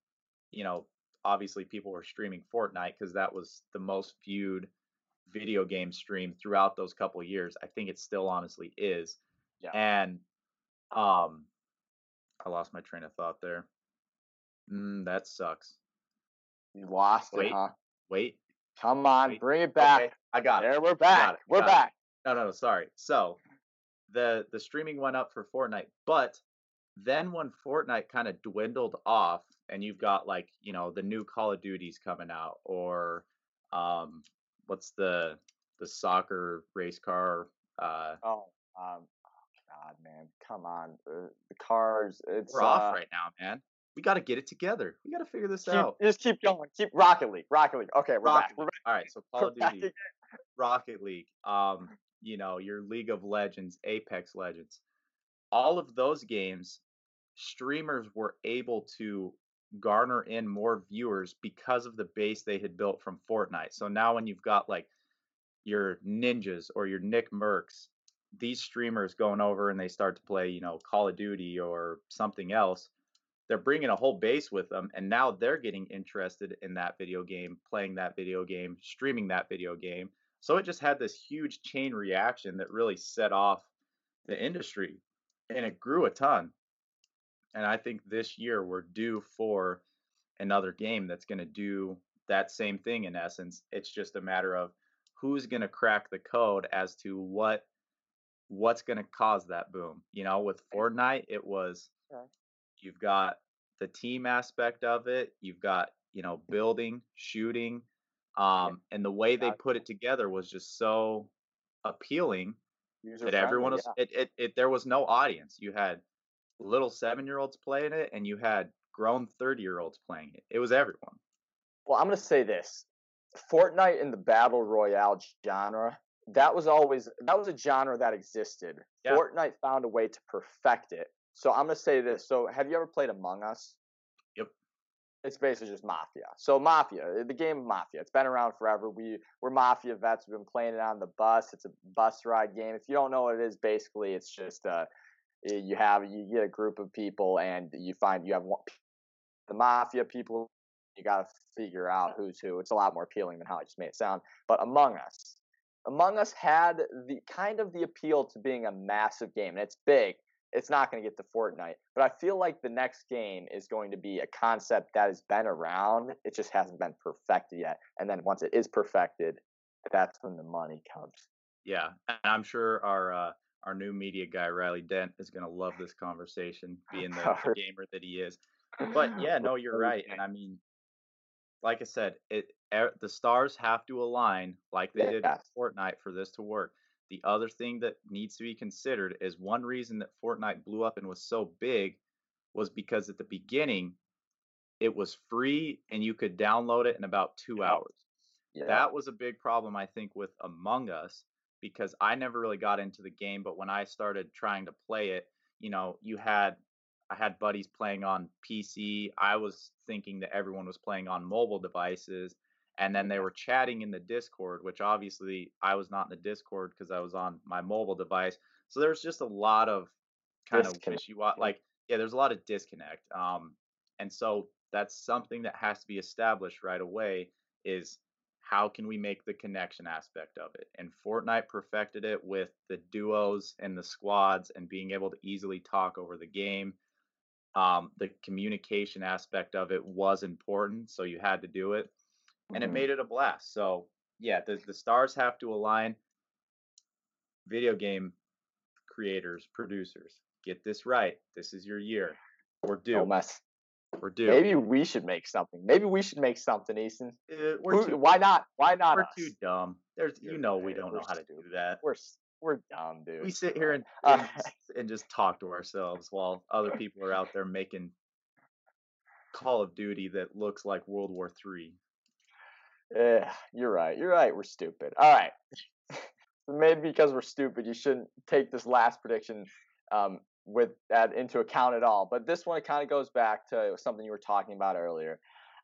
you know obviously people were streaming Fortnite because that was the most viewed video game stream throughout those couple years. I think it still honestly is. Yeah. And um I lost my train of thought there. Mm, that sucks. You lost Wait. it, huh? Wait. Come on, Wait. bring it back. Okay, I got it. There, we're back. it, We're got it. back. No, no, no, sorry. So the the streaming went up for Fortnite, but then when Fortnite kind of dwindled off and you've got like, you know, the new Call of Duties coming out or um what's the the soccer race car uh Oh, um, God, man, come on, uh, the cars. It's we're off uh, right now, man. We got to get it together. We got to figure this Keep, out. just keep going. Keep Rocket League. Rocket League. Okay, we're Rocket back. We're League. All right, so Call of Duty. Rocket League, um, you know, your League of Legends, Apex Legends, all of those games, streamers were able to garner in more viewers because of the base they had built from Fortnite. So now when you've got like your ninjas or your Nick Mercs, these streamers going over and they start to play, you know, Call of Duty or something else, they're bringing a whole base with them and now they're getting interested in that video game, playing that video game, streaming that video game. So it just had this huge chain reaction that really set off the industry and it grew a ton. And I think this year we're due for another game that's going to do that same thing in essence. It's just a matter of who's going to crack the code as to what what's going to cause that boom. You know, with Fortnite it was Okay. you've got the team aspect of it, you've got, you know, building, shooting, um and the way they put it together was just so appealing User that everyone was yeah. it, it, it there was no audience you had little seven year olds playing it and you had grown 30 year olds playing it it was everyone Well, I'm gonna say this: Fortnite in the battle royale genre. That was always that was a genre that existed. Yeah. Fortnite found a way to perfect it. So I'm gonna say this. So have you ever played Among Us? Yep. It's basically just Mafia. So Mafia, the game of Mafia, it's been around forever. We we're Mafia vets. We've been playing it on the bus. It's a bus ride game. If you don't know what it is, basically it's just uh, you have you get a group of people and you find you have one, the Mafia people. You got to figure out who's who. It's a lot more appealing than how I just made it sound. But Among Us, Among Us had the kind of the appeal to being a massive game, and it's big. It's not going to get to Fortnite, but I feel like the next game is going to be a concept that has been around. It just hasn't been perfected yet. And then once it is perfected, that's when the money comes. yeah and i'm sure our uh our new media guy riley dent is going to love this conversation <laughs> being the, the gamer that he is but <laughs> yeah no you're right and i mean like i said it e- the stars have to align like they did Yes. with fortnite for this to work the other thing that needs to be considered is one reason that fortnite blew up and was so big was because at the beginning it was free and you could download it in about two Yeah. hours Yeah. that was a big problem i think with among us because i never really got into the game but when i started trying to play it you know you had i had buddies playing on pc i was thinking that everyone was playing on mobile devices and then they were chatting in the discord which obviously i was not in the discord because i was on my mobile device so there's just a lot of kind of wishy like yeah there's a lot of disconnect um and so that's something that has to be established right away is how can we make the connection aspect of it? And Fortnite perfected it with the duos and the squads and being able to easily talk over the game. Um, the communication aspect of it was important, so you had to do it, and it Mhm. made it a blast. So yeah, the the stars have to align. Video game creators, producers, get this right. This is your year. We're due. Don't mess. We're due. Maybe we should make something. Maybe we should make something, Easton. Uh, Who- why not? Why not we're us? too dumb. There's you know we don't know how to do that. We're we're dumb, dude. We sit here and Uh, <laughs> and, just, talk to ourselves while other people are out there making Call of Duty that looks like World War Three. Yeah, you're right. You're right. We're stupid. All right. <laughs> Maybe because we're stupid, you shouldn't take this last prediction um, with that into account at all. But this one kind of goes back to something you were talking about earlier.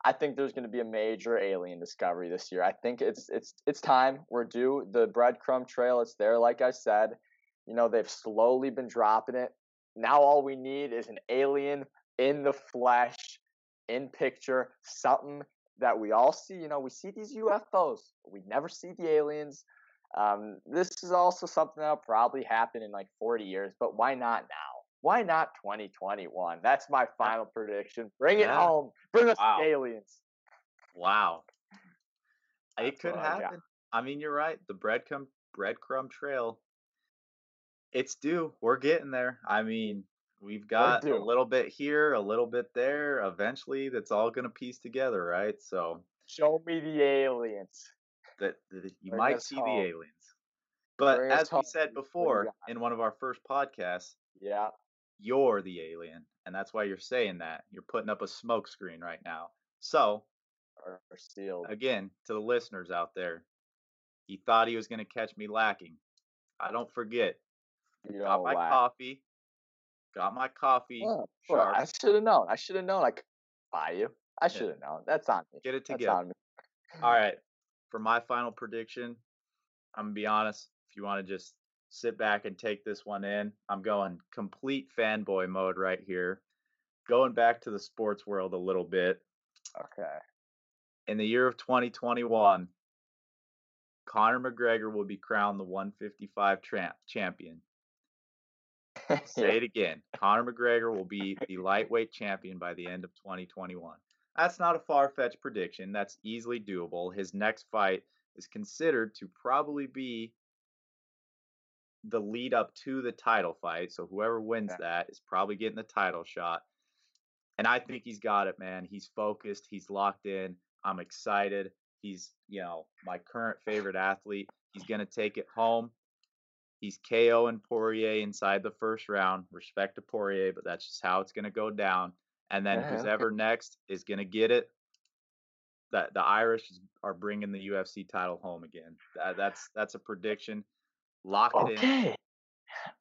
I think there's going to be a major alien discovery this year. I think it's it's it's time. We're due. The breadcrumb trail. It's there. Like I said, you know they've slowly been dropping it. Now all we need is an alien in the flesh, in picture, something that we all see. You know, we see these UFOs, we never see the aliens. Um, this is also something that'll probably happen in like 40 years, but why not now? Why not 2021? That's my final prediction. Bring it Yeah. home. Bring us Wow. the aliens. Wow. It could what I happen. I mean, you're right. The breadcrumb breadcrumb trail. It's due. We're getting there. I mean, we've got a little bit here, a little bit there. Eventually, that's all going to piece together, right? So Show me the aliens. that, that you Bring might see home. the aliens. But Bring as we said What do you before in one of our first podcasts, Yeah. You're the alien, and that's why you're saying that. You're putting up a smoke screen right now. So sealed. again to the listeners out there he thought he was going to catch me lacking i don't forget You got my why. coffee got my coffee well, sharp. I should have known. I should have known I could buy you. I should have known. That's on me. get it That's together on me. all <laughs> right for my final prediction i'm gonna be honest if you want to just sit back and take this one in i'm going complete fanboy mode right here going back to the sports world a little bit Okay. in the year of 2021 conor mcgregor will be crowned the 155 tra- champion <laughs> Say it again. Conor McGregor will be the lightweight champion by the end of 2021. That's not a far fetched prediction. That's easily doable. His next fight is considered to probably be the lead up to the title fight. So whoever wins Okay. that is probably getting the title shot. And I think he's got it, man. He's focused, he's locked in. I'm excited. He's, you know, my current favorite athlete. He's going to take it home. He's KO and Poirier inside the first round. Respect to Poirier, but that's just how it's going to go down. And then Yeah, who's okay. ever next is going to get it. That the Irish are bringing the UFC title home again. That, that's that's a prediction. Lock it in. Okay.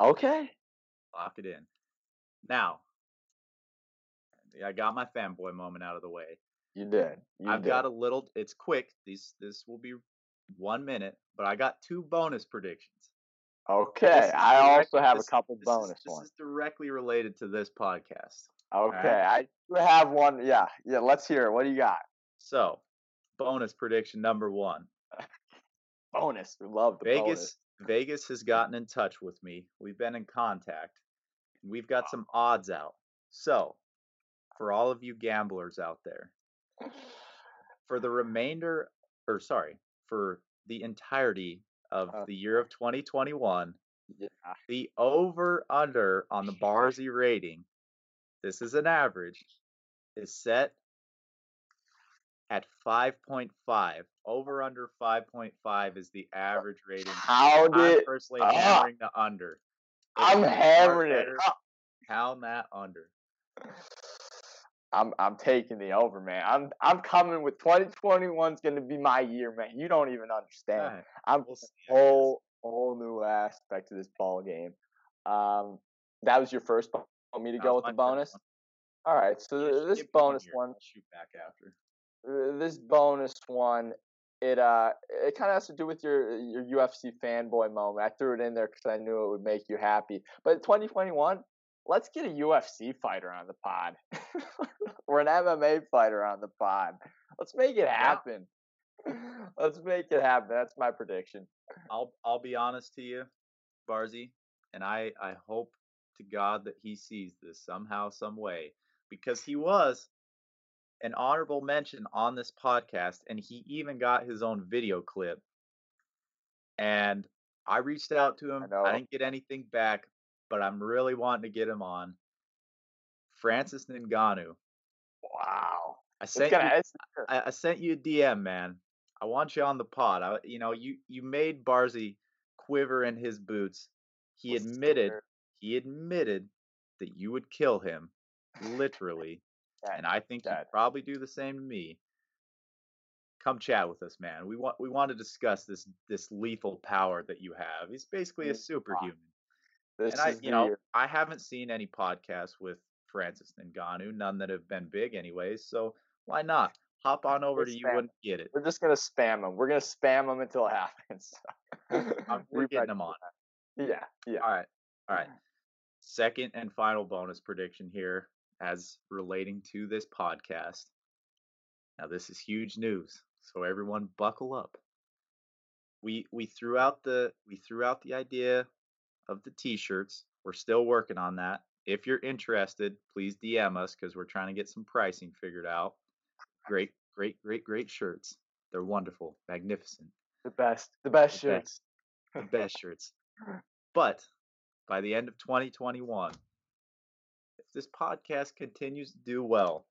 Okay. Lock it in. Now, I got my fanboy moment out of the way. You did. You I've did. got a little. It's quick. These this will be one minute, but I got two bonus predictions. Okay. This I also have a couple This bonus is, this ones. is directly related to this podcast. Okay. right. I have one. Yeah. Yeah. Let's hear it. What do you got? So, bonus prediction number one: <laughs> Bonus. We love the Vegas. bonus. Vegas has gotten in touch with me. We've been in contact. and We've got some odds out. So, for all of you gamblers out there, for the remainder, or sorry, for the entirety of Uh. the year of 2021, Yeah. the over under on the <laughs> Barzy rating, this is an average, is set at 5.5. Over under 5.5 is the average rating. Pound I'm it. personally up. hammering the under. If I'm hammering it. up. Pound that under. I'm I'm taking the over, man. I'm I'm coming with 2021's going to be my year, man. You don't even understand. Alright, I'm we'll whole whole new aspect to this ball game. Um, that was your first. Want me to go with the bonus? one. All right. So Yeah, this bonus one, I'll shoot back after. Uh, this bonus one, it uh, it kind of has to do with your your UFC fanboy moment. I threw it in there because I knew it would make you happy. But 2021, let's get a UFC fighter on the pod, <laughs> or an MMA fighter on the pod. Let's make it happen. <laughs> Let's make it happen. That's my prediction. I'll I'll be honest to you, Barzy, and I I hope to God that he sees this somehow, some way, because he was an honorable mention on this podcast, and he even got his own video clip. And I reached out to him. I, know. didn't get anything back, but I'm really wanting to get him on. Francis Ngannou. Wow. I sent gonna. you I, I sent you a DM, man. I want you on the pod. I, you know, you you made Barzy quiver in his boots. He admitted he admitted that you would kill him, literally, that. and I think you'd that. probably do the same to me. Come chat with us, man. We want we want to discuss this this lethal power that you have. He's basically a superhuman. This and I, you know, year. I haven't seen any podcasts with Francis Ngannou, none that have been big, anyways. So why not hop on over We'll to you and get it? We're just gonna spam them. We're gonna spam them until it <laughs> happens. We're getting them on. Yeah. Yeah. All right, all right. <clears throat> Second and final bonus prediction here, as relating to this podcast. Now this is huge news, so everyone buckle up. We we threw out the we threw out the idea of the t-shirts. We're still working on that. If you're interested, please DM us because we're trying to get some pricing figured out. Great, great, great, great shirts. They're wonderful, magnificent, The best, the best The shirts. the best <laughs> shirts. But by the end of 2021, if this podcast continues to do well,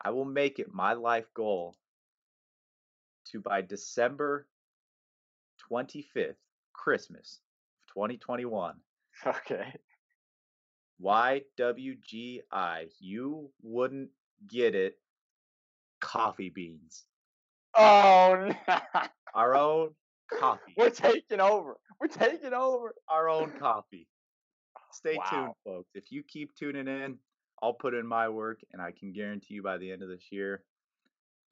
I will make it my life goal to by December 25th, Christmas of 2021, <laughs> Okay. YWGI, you wouldn't get it, coffee beans. Oh no. Our own <laughs> coffee. We're taking over. We're taking over. our own coffee. Stay tuned, folks. If you keep tuning in, I'll put in my work, and I can guarantee you by the end of this year,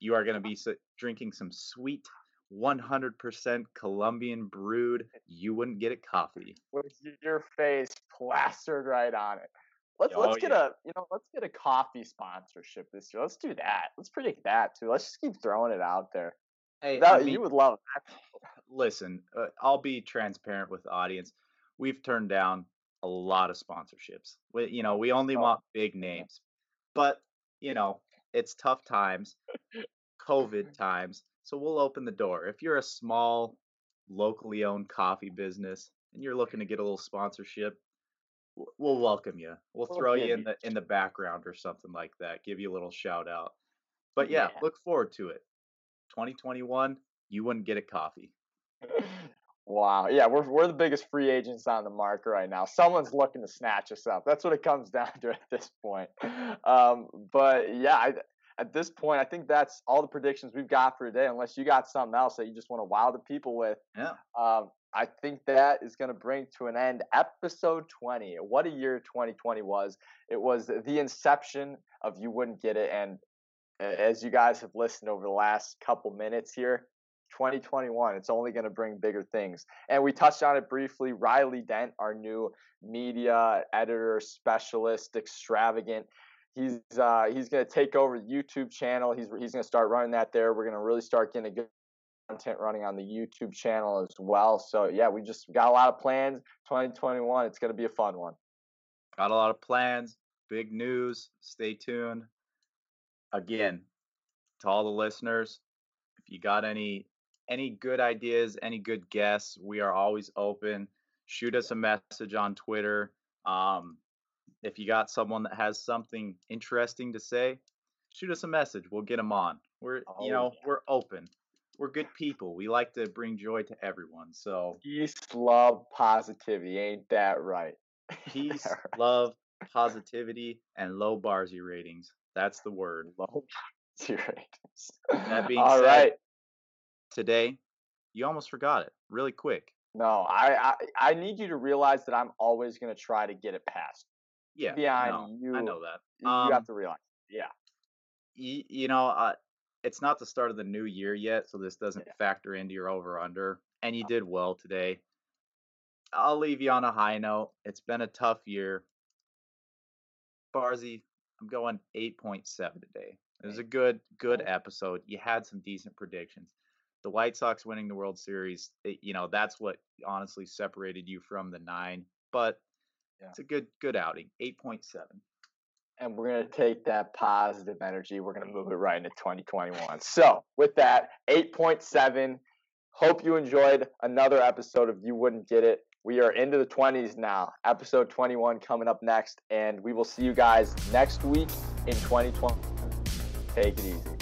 you are going to be drinking some sweet, 100% Colombian brewed. You wouldn't get it coffee. With your face plastered right on it. Let's Oh, let's get yeah. a you know let's get a coffee sponsorship this year. Let's do that. Let's predict that too. Let's just keep throwing it out there. Hey, That, I mean, you would love that. listen, uh, I'll be transparent with the audience. We've turned down a lot of sponsorships. We, you know, we only Oh, want big names, but you know, it's tough times, COVID <laughs> times. So we'll open the door. If you're a small, locally owned coffee business and you're looking to get a little sponsorship, we'll welcome you. We'll We'll throw you in the in the background or something like that. Give you a little shout out. But yeah, Yeah. look forward to it. 2021, you wouldn't get a coffee. <laughs> Wow. Yeah, we're we're the biggest free agents on the market right now. Someone's looking to snatch us up. That's what it comes <laughs> down to at this point. Um, but yeah, I, at this point, I think that's all the predictions we've got for today. Unless you got something else that you just want to wow the people with, Yeah. um, I think that is going to bring to an end episode 20. What a year 2020 was. It was the inception of You Wouldn't Get It. And as you guys have listened over the last couple minutes here, 2021, it's only going to bring bigger things. And we touched on it briefly. Riley Dent, our new media editor, specialist, extravagant. He's uh, he's going to take over the YouTube channel. He's he's going to start running that there. We're going to really start getting a good content running on the YouTube channel as well. So yeah, we just got a lot of plans. 2021, it's going to be a fun one. Got a lot of plans, big news. Stay tuned. Again, to all the listeners, if you got any any good ideas, any good guests, we are always open. Shoot us a message on Twitter. Um, if you got someone that has something interesting to say, shoot us a message. We'll get them on. We're Oh, you know yeah. we're open. We're good people. We like to bring joy to everyone. So Peace, love, positivity. Ain't that right? <laughs> peace, Right. love, positivity, and low Barzy ratings. That's the word. Love <laughs> ratings. That being All said, right. Today, you almost forgot it really quick. No, I, I I need you to realize that I'm always going to try to get it past. Yeah, Behind no, I know that. You Um, have to realize. Yeah. y- you know, uh, it's not the start of the new year yet, so this doesn't Yeah. factor into your over under. And you did well today. I'll leave you on a high note. It's been a tough year. Barzy, I'm going 8.7 today. It was a good, good episode. You had some decent predictions. The White Sox winning the World Series, it, you know, that's what honestly separated you from the nine. But Yeah. it's a good, good outing. 8.7. and we're going to take that positive energy. We're going to move it right into 2021. So, with that, 8.7. Hope you enjoyed another episode of You Wouldn't Get It. We are into the 20s now. Episode 21 coming up next, and we will see you guys next week in 2020. Take it easy.